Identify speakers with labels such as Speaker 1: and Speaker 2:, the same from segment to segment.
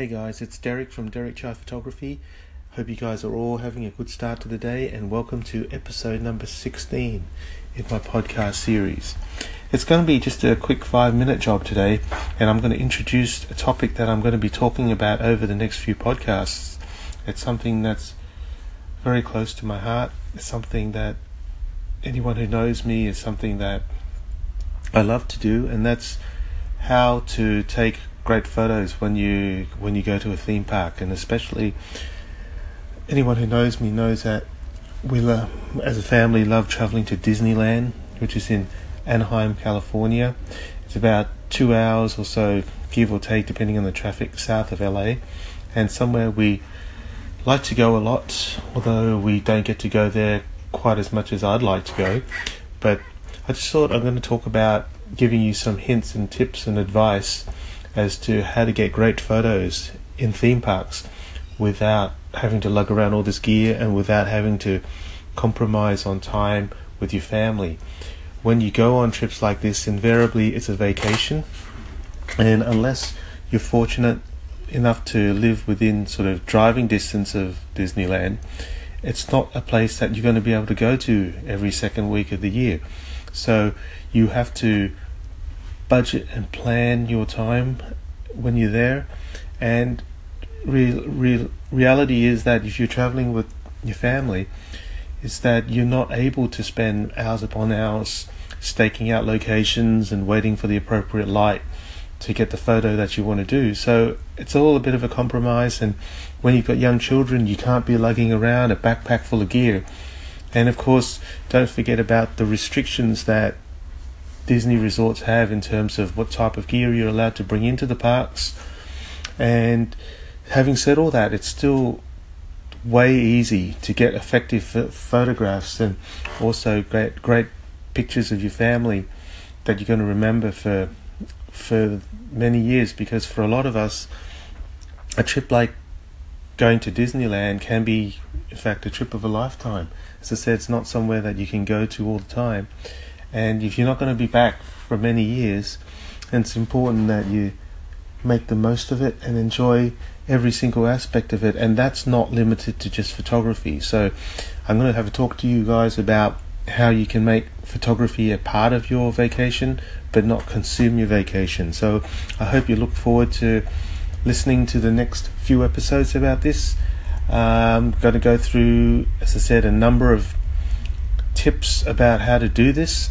Speaker 1: Hey guys, it's Derek from Derek Chai Photography. Hope you guys are all having a good start to the day and welcome to episode number 16 in my podcast series. It's going to be just a quick five minute job today and I'm going to introduce a topic that I'm going to be talking about over the next few podcasts. It's something that's very close to my heart. It's something that anyone who knows me is something that I love to do and that's how to take great photos when you when you go to a theme park, and especially anyone who knows me knows that we love, as a family love traveling to Disneyland, which is in Anaheim, California. It's about two hours or so, give or take, depending on the traffic, south of LA, and somewhere we like to go a lot, although we don't get to go there quite as much as I'd like to go. But I just thought I'm going to talk about giving you some hints and tips and advice as to how to get great photos in theme parks without having to lug around all this gear and without having to compromise on time with your family. When you go on trips like this, invariably it's a vacation, and unless you're fortunate enough to live within sort of driving distance of Disneyland, it's not a place that you're going to be able to go to every second week of the year. So you have to budget and plan your time when you're there. And real, real reality is that if you're traveling with your family, is that you're not able to spend hours upon hours staking out locations and waiting for the appropriate light to get the photo that you want to do. So it's all a bit of a compromise. And when you've got young children, you can't be lugging around a backpack full of gear. And of course, don't forget about the restrictions that Disney resorts have in terms of what type of gear you're allowed to bring into the parks. And having said all that, it's still way easy to get effective photographs and also great great pictures of your family that you're going to remember for for many years because for a lot of us a trip like going to Disneyland can be in fact a trip of a lifetime as I said it's not somewhere that you can go to all the time and if you're not going to be back for many years, it's important that you make the most of it and enjoy every single aspect of it. And that's not limited to just photography. So I'm going to have a talk to you guys about how you can make photography a part of your vacation but not consume your vacation. So I hope you look forward to listening to the next few episodes about this. Um, I'm going to go through, as I said, a number of tips about how to do this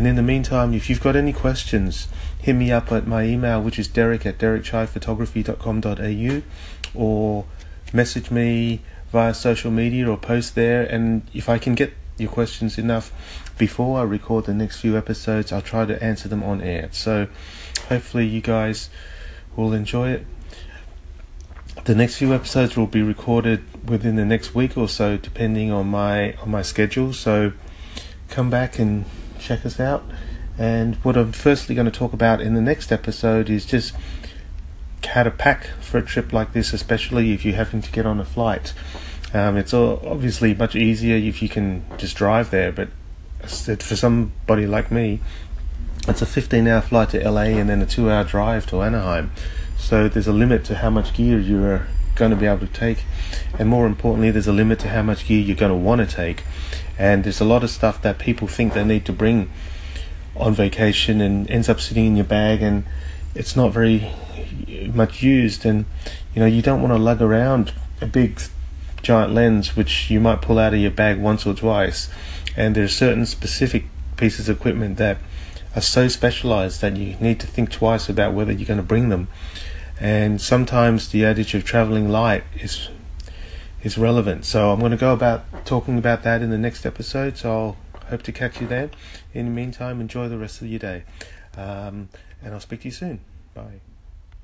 Speaker 1: and in the meantime, if you've got any questions, hit me up at my email, which is derek at derekchaiphotography.com.au, or message me via social media or post there. And if I can get your questions enough before I record the next few episodes, I'll try to answer them on air. So hopefully, you guys will enjoy it. The next few episodes will be recorded within the next week or so, depending on my on my schedule. So come back and check us out. And what I'm firstly going to talk about in the next episode is just how to pack for a trip like this, especially if you're having to get on a flight. Um, it's obviously much easier if you can just drive there, but for somebody like me, it's a 15 hour flight to LA and then a 2 hour drive to Anaheim. So there's a limit to how much gear you're going to be able to take, and more importantly, there's a limit to how much gear you're going to want to take. And there's a lot of stuff that people think they need to bring on vacation and ends up sitting in your bag and it's not very much used. And you know you don't want to lug around a big giant lens which you might pull out of your bag once or twice. And there's certain specific pieces of equipment that are so specialized that you need to think twice about whether you're going to bring them and sometimes the adage of traveling light is is relevant. So I'm going to go about talking about that in the next episode. So I'll hope to catch you then. In the meantime, enjoy the rest of your day. Um, and I'll speak to you soon. Bye.